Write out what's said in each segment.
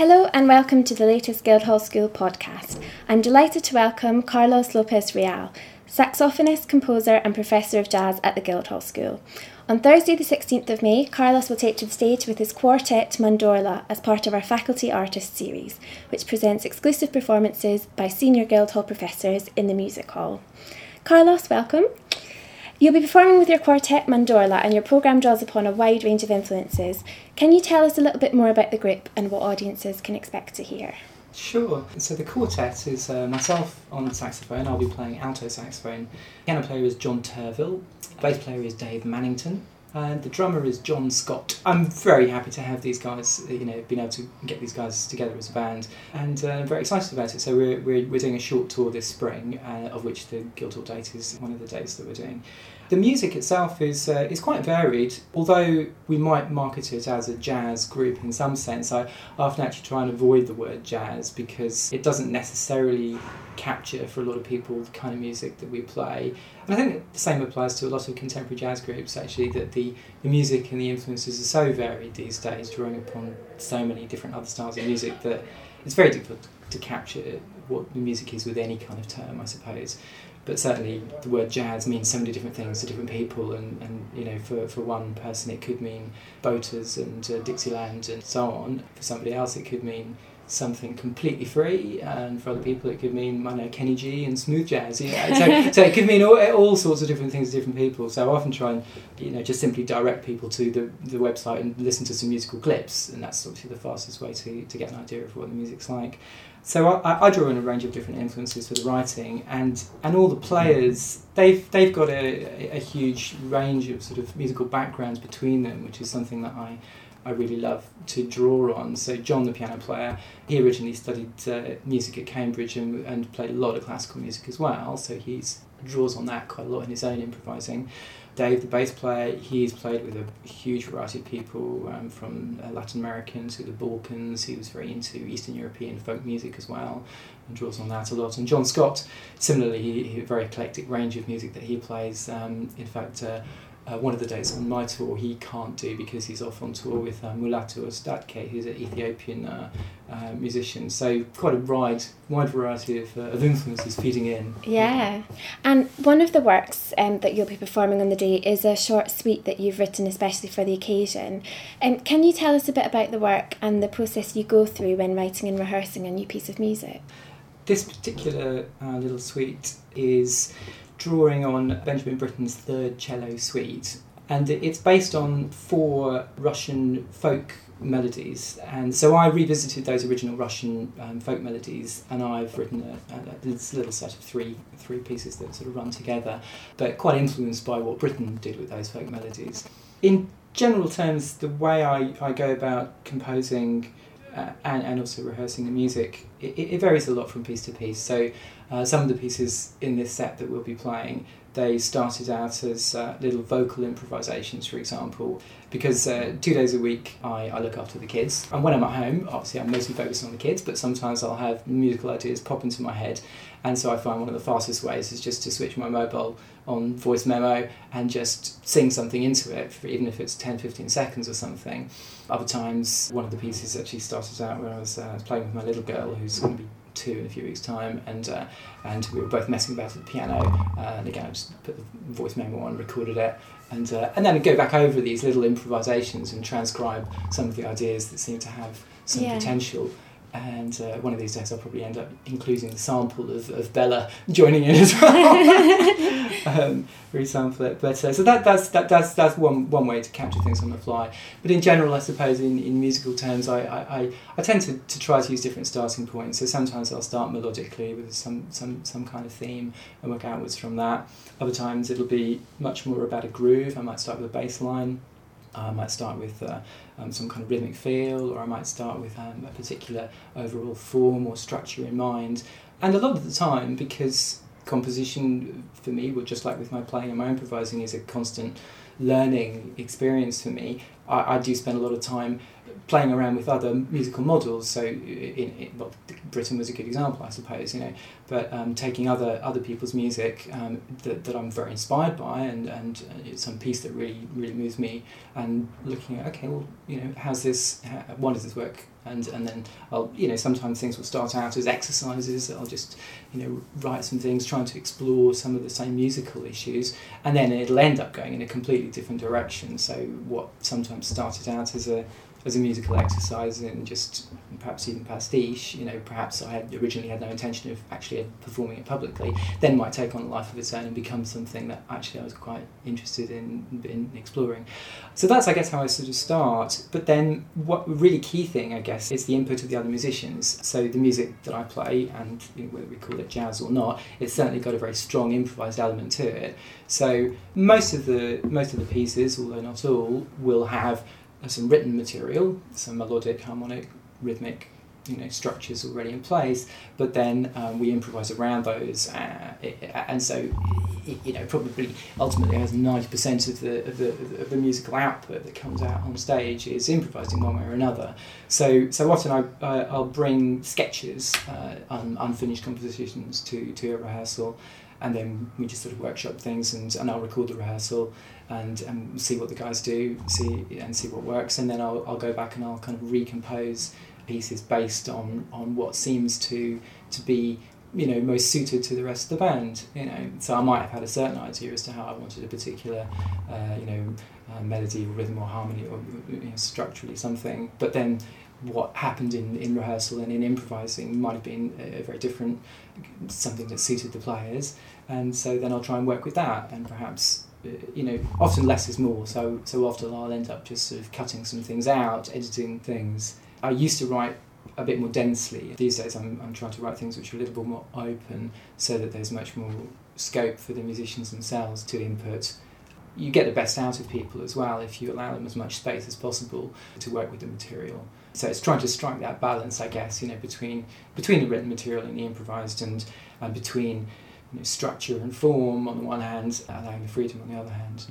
Hello and welcome to the latest Guildhall School podcast. I'm delighted to welcome Carlos Lopez Real, saxophonist, composer, and professor of jazz at the Guildhall School. On Thursday, the 16th of May, Carlos will take to the stage with his quartet Mandorla as part of our Faculty Artist series, which presents exclusive performances by senior Guildhall professors in the Music Hall. Carlos, welcome. You'll be performing with your quartet Mandorla, and your programme draws upon a wide range of influences. Can you tell us a little bit more about the group and what audiences can expect to hear? Sure. So the quartet is uh, myself on saxophone. I'll be playing alto saxophone. Piano player is John Turville. Bass player is Dave Mannington. And the drummer is John Scott. I'm very happy to have these guys, you know, been able to get these guys together as a band, and uh, I'm very excited about it. So we're, we're, we're doing a short tour this spring, uh, of which the Guildhall date is one of the dates that we're doing. The music itself is uh, is quite varied, although we might market it as a jazz group in some sense. I often actually try and avoid the word jazz because it doesn't necessarily capture for a lot of people the kind of music that we play. And I think the same applies to a lot of contemporary jazz groups actually, that the, the music and the influences are so varied these days, drawing upon so many different other styles of music that it's very difficult to capture what the music is with any kind of term, I suppose but certainly the word jazz means so many different things to different people and, and you know for, for one person it could mean boaters and uh, Dixieland and so on. For somebody else it could mean something completely free and for other people it could mean I know Kenny G and smooth jazz you know? so, so it could mean all, all sorts of different things to different people so I often try and you know just simply direct people to the, the website and listen to some musical clips and that's obviously the fastest way to, to get an idea of what the music's like so I, I, draw in a range of different influences for the writing, and and all the players they've they've got a, a huge range of sort of musical backgrounds between them, which is something that I I really love to draw on. So John, the piano player, he originally studied uh, music at Cambridge and, and played a lot of classical music as well. So he draws on that quite a lot in his own improvising. Dave, the bass player, he's played with a huge variety of people um, from uh, Latin American to the Balkans. He was very into Eastern European folk music as well and draws on that a lot. And John Scott, similarly, he, he a very eclectic range of music that he plays. Um, in fact, uh, uh, one of the days on my tour he can't do because he's off on tour with uh, Mulatu Astatke, who's an Ethiopian uh, uh, musician. So quite a wide, wide variety of, uh, of influences feeding in. Yeah, and one of the works um, that you'll be performing on the day is a short suite that you've written especially for the occasion. Um, can you tell us a bit about the work and the process you go through when writing and rehearsing a new piece of music? This particular uh, little suite is drawing on Benjamin Britten's third cello suite, and it's based on four Russian folk melodies. And so I revisited those original Russian um, folk melodies, and I've written a, a, this little set of three three pieces that sort of run together, but quite influenced by what Britten did with those folk melodies. In general terms, the way I, I go about composing uh, and, and also rehearsing the music, it, it varies a lot from piece to piece. So uh, some of the pieces in this set that we'll be playing, they started out as uh, little vocal improvisations, for example, because uh, two days a week I, I look after the kids. And when I'm at home, obviously I'm mostly focused on the kids, but sometimes I'll have musical ideas pop into my head. And so I find one of the fastest ways is just to switch my mobile on voice memo and just sing something into it, even if it's 10, 15 seconds or something. Other times, one of the pieces actually started out when I was uh, playing with my little girl who's going to be two in a few weeks' time, and uh, and we were both messing about at the piano. Uh, and again, I just put the voice memo on, recorded it, and uh, and then go back over these little improvisations and transcribe some of the ideas that seem to have some yeah. potential and uh, one of these days I'll probably end up including the sample of, of Bella joining in as well, um, resample it. But uh, so that, that's that, that's that's one one way to capture things on the fly. But in general, I suppose in, in musical terms, I, I, I tend to, to try to use different starting points. So sometimes I'll start melodically with some some some kind of theme and work outwards from that. Other times it'll be much more about a groove. I might start with a bass line I might start with uh, um, some kind of rhythmic feel, or I might start with um, a particular overall form or structure in mind. And a lot of the time, because composition for me, well, just like with my playing and my improvising, is a constant learning experience for me, I, I do spend a lot of time playing around with other musical models. So, in, in well, Britten was a good example, I suppose. You know, but um, taking other other people's music um, that, that I'm very inspired by, and and it's some piece that really really moves me, and looking at okay, well, you know, how's this? How, why does this work? And and then I'll you know sometimes things will start out as exercises. I'll just you know write some things, trying to explore some of the same musical issues, and then it'll end up going in a completely different direction. So what sometimes started out as a as a musical exercise and just perhaps even pastiche, you know, perhaps I had originally had no intention of actually performing it publicly, then might take on a life of its own and become something that actually I was quite interested in, in exploring. So that's, I guess, how I sort of start. But then, what really key thing, I guess, is the input of the other musicians. So the music that I play, and you know, whether we call it jazz or not, it's certainly got a very strong improvised element to it. So most of the most of the pieces, although not all, will have some written material, some melodic, harmonic, rhythmic, you know, structures already in place, but then um, we improvise around those, uh, and so you know probably ultimately has ninety percent of the, of the of the musical output that comes out on stage is improvised in one way or another. So so often I uh, I'll bring sketches, uh, un, unfinished compositions to to a rehearsal, and then we just sort of workshop things, and, and I'll record the rehearsal and, and see what the guys do, see and see what works, and then I'll, I'll go back and I'll kind of recompose pieces based on, on what seems to to be you know most suited to the rest of the band. You know, so I might have had a certain idea as to how I wanted a particular uh, you know uh, melody or rhythm or harmony or you know, structurally something, but then what happened in, in rehearsal and in improvising might have been a, very different something that suited the players and so then I'll try and work with that and perhaps Uh, you know, often less is more. So so often I'll end up just sort of cutting some things out, editing things. I used to write a bit more densely. These days I'm, I'm trying to write things which are a little bit more open so that there's much more scope for the musicians themselves to input. You get the best out of people as well if you allow them as much space as possible to work with the material. So it's trying to strike that balance, I guess, you know, between between the written material and the improvised, and and between you know, structure and form on the one hand, allowing the freedom on the other hand.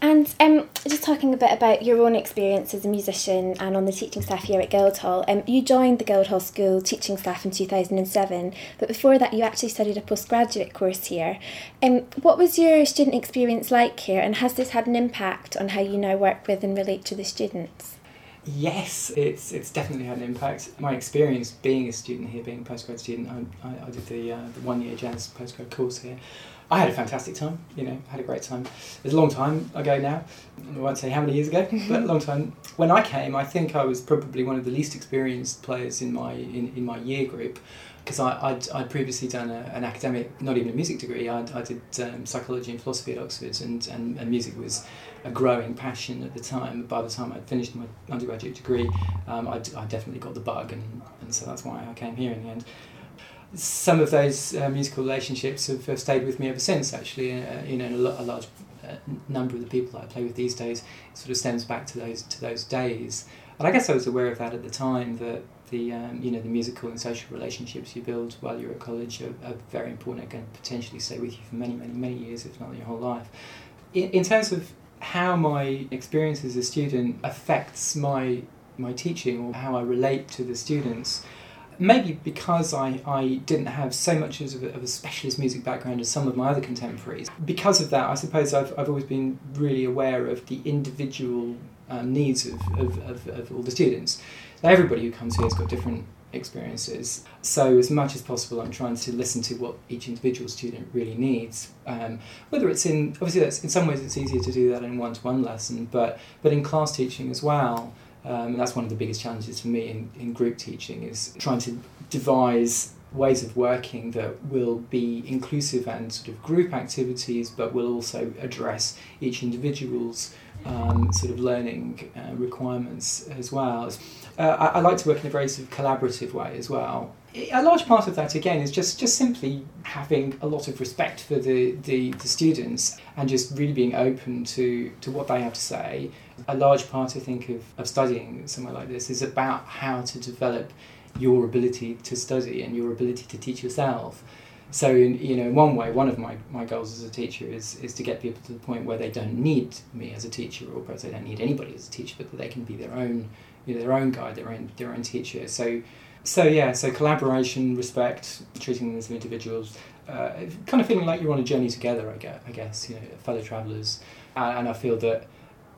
And um, just talking a bit about your own experience as a musician and on the teaching staff here at Guildhall, um, you joined the Guildhall School teaching staff in 2007, but before that you actually studied a postgraduate course here. Um, what was your student experience like here, and has this had an impact on how you now work with and relate to the students? Yes, it's it's definitely had an impact. My experience being a student here, being a postgrad student, I, I, I did the, uh, the one year jazz postgrad course here. I had a fantastic time, you know, had a great time. It's a long time ago now. I won't say how many years ago, but a long time. When I came, I think I was probably one of the least experienced players in my in, in my year group because I'd, I'd previously done a, an academic, not even a music degree, I'd, I did um, psychology and philosophy at Oxford, and, and, and music was a growing passion at the time. By the time I'd finished my undergraduate degree, um, I'd, definitely got the bug, and, and so that's why I came here in the end. Some of those uh, musical relationships have, have stayed with me ever since, actually. Uh, you know, a, a large uh, number of the people that I play with these days sort of stems back to those to those days. And I guess I was aware of that at the time that the um, you know the musical and social relationships you build while you're at college are, are very important and can potentially stay with you for many many many years if not your whole life in, in terms of how my experience as a student affects my my teaching or how I relate to the students maybe because I, I didn't have so much of a, of a specialist music background as some of my other contemporaries. Because of that, I suppose I've, I've always been really aware of the individual um, needs of, of, of, of all the students. Everybody who comes here has got different experiences. So, as much as possible, I'm trying to listen to what each individual student really needs. Um, whether it's in obviously, that's, in some ways, it's easier to do that in one-to-one lesson, but but in class teaching as well. Um, that's one of the biggest challenges for me in, in group teaching is trying to devise ways of working that will be inclusive and sort of group activities, but will also address each individual's um, sort of learning uh, requirements as well. Uh, I, I, like to work in a very sort of collaborative way as well. A large part of that again is just, just simply having a lot of respect for the, the, the students and just really being open to, to what they have to say. A large part, I think, of, of studying somewhere like this is about how to develop your ability to study and your ability to teach yourself. So, in, you know, in one way, one of my, my goals as a teacher is, is to get people to the point where they don't need me as a teacher, or perhaps they don't need anybody as a teacher, but that they can be their own, you know, their own guide, their own, their own teacher. So, so yeah, so collaboration, respect, treating them as individuals, uh, kind of feeling like you're on a journey together. I guess, I guess you know, fellow travellers, uh, and I feel that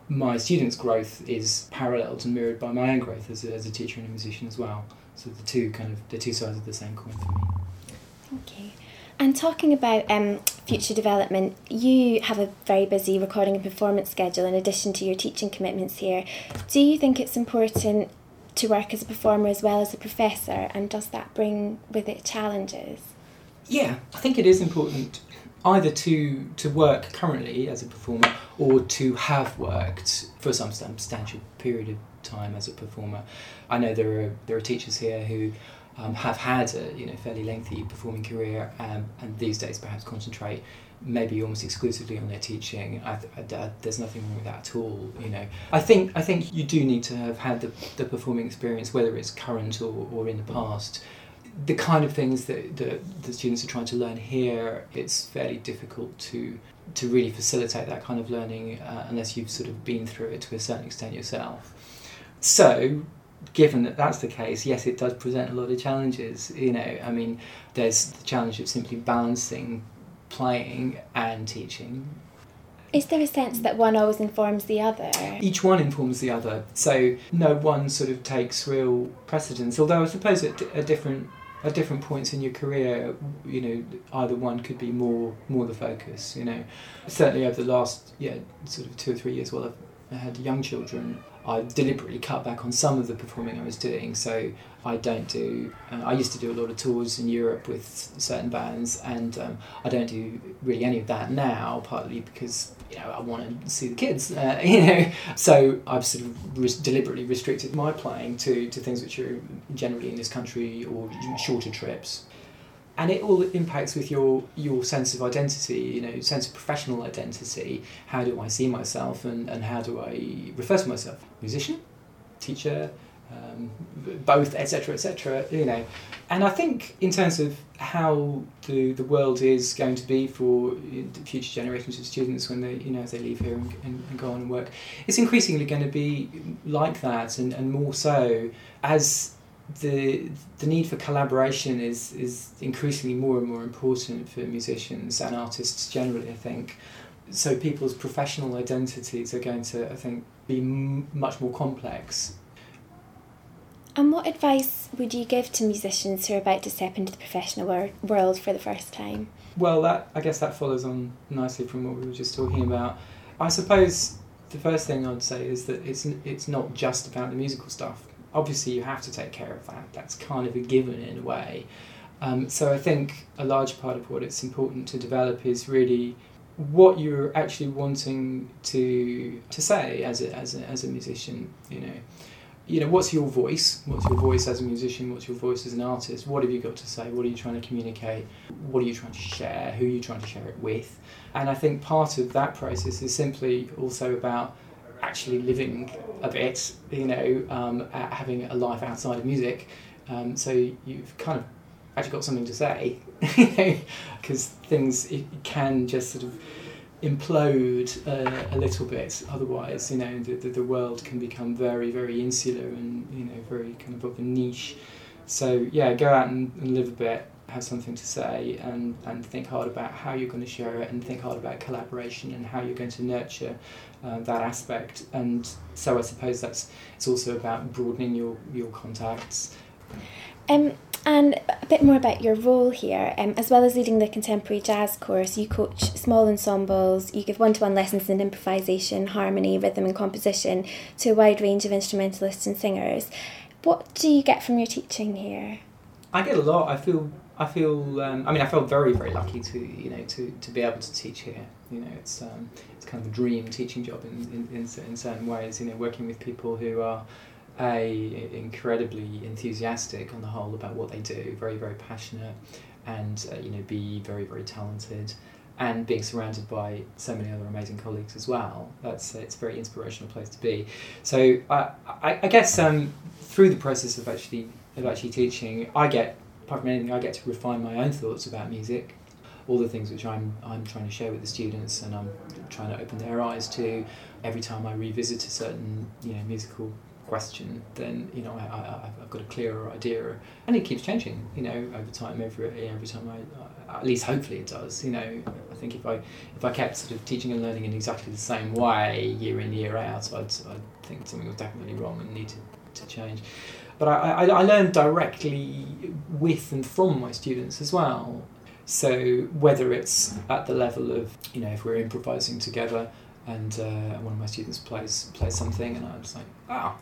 my students' growth is paralleled and mirrored by my own growth as a, as a teacher and a musician as well. So the two kind of the two sides of the same coin for me. You. And talking about um, future development, you have a very busy recording and performance schedule in addition to your teaching commitments here. Do you think it's important to work as a performer as well as a professor, and does that bring with it challenges? Yeah, I think it is important either to to work currently as a performer or to have worked for some substantial period of time as a performer. I know there are there are teachers here who um, have had a you know fairly lengthy performing career um, and these days perhaps concentrate maybe almost exclusively on their teaching. I, I, there's nothing wrong with that at all. You know, I think I think you do need to have had the, the performing experience, whether it's current or, or in the past. The kind of things that, that the students are trying to learn here, it's fairly difficult to to really facilitate that kind of learning uh, unless you've sort of been through it to a certain extent yourself. So given that that's the case, yes, it does present a lot of challenges. You know, I mean, there's the challenge of simply balancing playing and teaching. Is there a sense that one always informs the other? Each one informs the other, so no one sort of takes real precedence. Although I suppose at, at different at different points in your career, you know, either one could be more more the focus. You know, certainly over the last yeah sort of two or three years while I've I had young children, I deliberately cut back on some of the performing I was doing. So I don't do. Uh, I used to do a lot of tours in Europe with certain bands, and um, I don't do really any of that now. Partly because you know I want to see the kids. Uh, you know, so I've sort of res- deliberately restricted my playing to to things which are generally in this country or shorter trips and it all impacts with your your sense of identity you know sense of professional identity. How do i see myself and, and how do i refer to myself? Musician teacher um, both etc etc you know. And i think in terms of how the the world is going to be for future generations of students when they you know as they leave here and, and, and go on and work it's increasingly going to be like that and, and more so as the the need for collaboration is is increasingly more and more important for musicians and artists generally. I think so. People's professional identities are going to, I think, be m- much more complex. And what advice would you give to musicians who are about to step into the professional wor- world for the first time? Well, that I guess that follows on nicely from what we were just talking about. I suppose the first thing I'd say is that it's it's not just about the musical stuff obviously you have to take care of that. That's kind of a given in a way. Um, so I think a large part of what it's important to develop is really what you're actually wanting to to say as a, as a, as a musician. You know, you know what's your voice? What's your voice as a musician? What's your voice as an artist? What have you got to say? What are you trying to communicate? What are you trying to share? Who are you trying to share it with? And I think part of that process is simply also about actually living a bit, you know, um, having a life outside of music. Um, so you've kind of actually got something to say, because things it can just sort of implode uh, a little bit. Otherwise, you know, the, the, the world can become very, very insular and you know very kind of of a niche. So yeah, go out and, and live a bit have something to say and, and think hard about how you're going to share it and think hard about collaboration and how you're going to nurture uh, that aspect. And so I suppose that's it's also about broadening your, your contacts. Um, and a bit more about your role here. Um, as well as leading the contemporary jazz course, you coach small ensembles, you give one to one lessons in improvisation, harmony, rhythm, and composition to a wide range of instrumentalists and singers. What do you get from your teaching here? I get a lot. I feel I feel. Um, I mean, I felt very, very lucky to you know to, to be able to teach here. You know, it's um, it's kind of a dream teaching job in, in, in, in certain ways. You know, working with people who are a incredibly enthusiastic on the whole about what they do, very, very passionate, and uh, you know, be very, very talented. And being surrounded by so many other amazing colleagues as well, that's it's a very inspirational place to be. So I, I, I guess um, through the process of actually of actually teaching, I get apart from anything, I get to refine my own thoughts about music, all the things which I'm I'm trying to share with the students, and I'm trying to open their eyes to. Every time I revisit a certain you know musical question, then you know I, I've got a clearer idea, and it keeps changing. You know over time, every every time I at least hopefully it does. You know I think if I if I kept sort of teaching and learning in exactly the same way year in year out, I'd I'd think something was definitely wrong and needed to change. But I, I, I learn directly with and from my students as well. So whether it's at the level of you know if we're improvising together and uh, one of my students plays plays something and I'm just like ah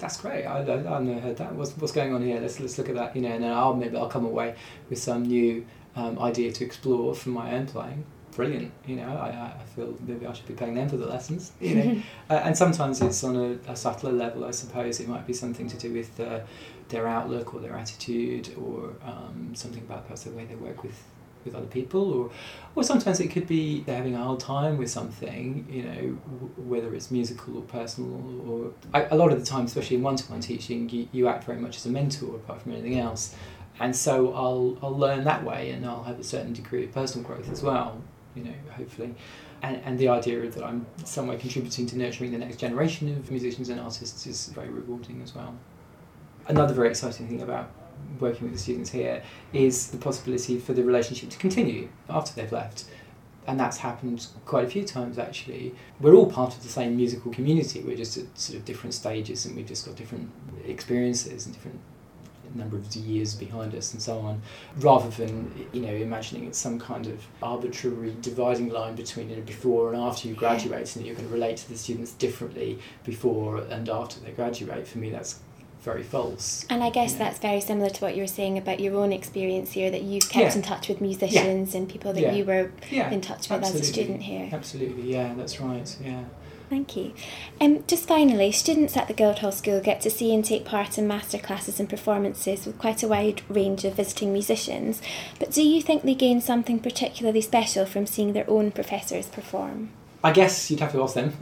that's great. I, I, I've never heard that. What's, what's going on here? Let's let's look at that you know and then I'll maybe I'll come away with some new um, idea to explore from my own playing brilliant you know I, I feel maybe I should be paying them for the lessons you know. Uh, and sometimes it's on a, a subtler level I suppose. It might be something to do with uh, their outlook or their attitude or um, something about perhaps the way they work with with other people. Or or sometimes it could be they're having a hard time with something you know w- whether it's musical or personal or I, a lot of the time especially in one-to-one teaching you, you act very much as a mentor apart from anything else. And so I'll, I'll learn that way and I'll have a certain degree of personal growth as well you know hopefully and, and the idea that I'm some way contributing to nurturing the next generation of musicians and artists is very rewarding as well another very exciting thing about working with the students here is the possibility for the relationship to continue after they've left. And that's happened quite a few times actually. We're all part of the same musical community, we're just at sort of different stages and we've just got different experiences and different number of years behind us and so on rather than you know imagining it's some kind of arbitrary dividing line between you know, before and after you graduate and you're going to relate to the students differently before and after they graduate for me that's very false. And I guess yeah. that's very similar to what you were saying about your own experience here that you've kept yeah. in touch with musicians yeah. and people that you were in touch with Absolutely. as a student here. Absolutely, yeah, that's right, yeah. Thank you. Um, just finally, students at the Guildhall School get to see and take part in masterclasses and performances with quite a wide range of visiting musicians. But do you think they gain something particularly special from seeing their own professors perform? I guess you'd have to ask them.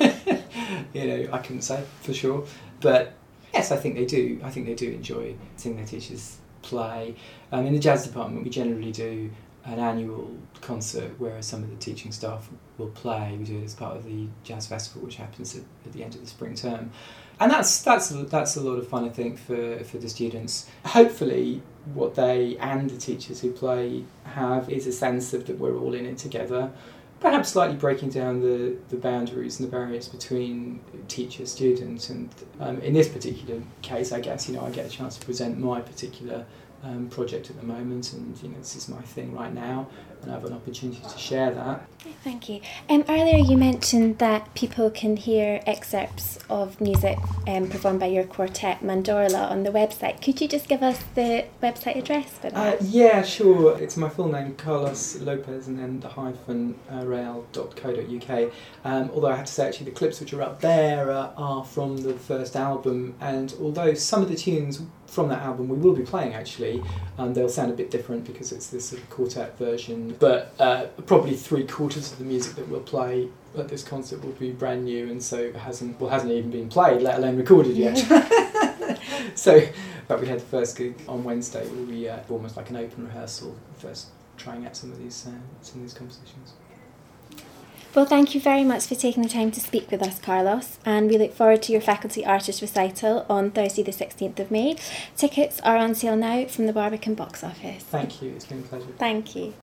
you know, I couldn't say for sure. But Yes, I think they do. I think they do enjoy seeing their teachers play. Um, in the jazz department, we generally do an annual concert where some of the teaching staff will play. We do it as part of the jazz festival, which happens at, at the end of the spring term, and that's that's that's a lot of fun. I think for for the students. Hopefully, what they and the teachers who play have is a sense of that we're all in it together perhaps slightly breaking down the, the boundaries and the barriers between teacher student and um, in this particular case I guess you know I get a chance to present my particular um, project at the moment, and you know this is my thing right now, and I have an opportunity to share that. Thank you. Um, earlier you mentioned that people can hear excerpts of music um, performed by your quartet Mandorla on the website. Could you just give us the website address for that? Uh, yeah, sure. It's my full name, Carlos Lopez, and then the hyphen uh, real.co.uk. Um, although I have to say, actually, the clips which are up there uh, are from the first album, and although some of the tunes from that album we will be playing actually. Um, they'll sound a bit different because it's this sort of quartet version, but uh, probably three quarters of the music that we'll play at this concert will be brand new, and so hasn't well hasn't even been played, let alone recorded yet. so, but we had the first gig on Wednesday where we uh, almost like an open rehearsal, first trying out some of these uh, some of these compositions. Well, thank you very much for taking the time to speak with us, Carlos, and we look forward to your faculty artist recital on Thursday, the 16th of May. Tickets are on sale now from the Barbican box office. Thank you, it's been a pleasure. Thank you.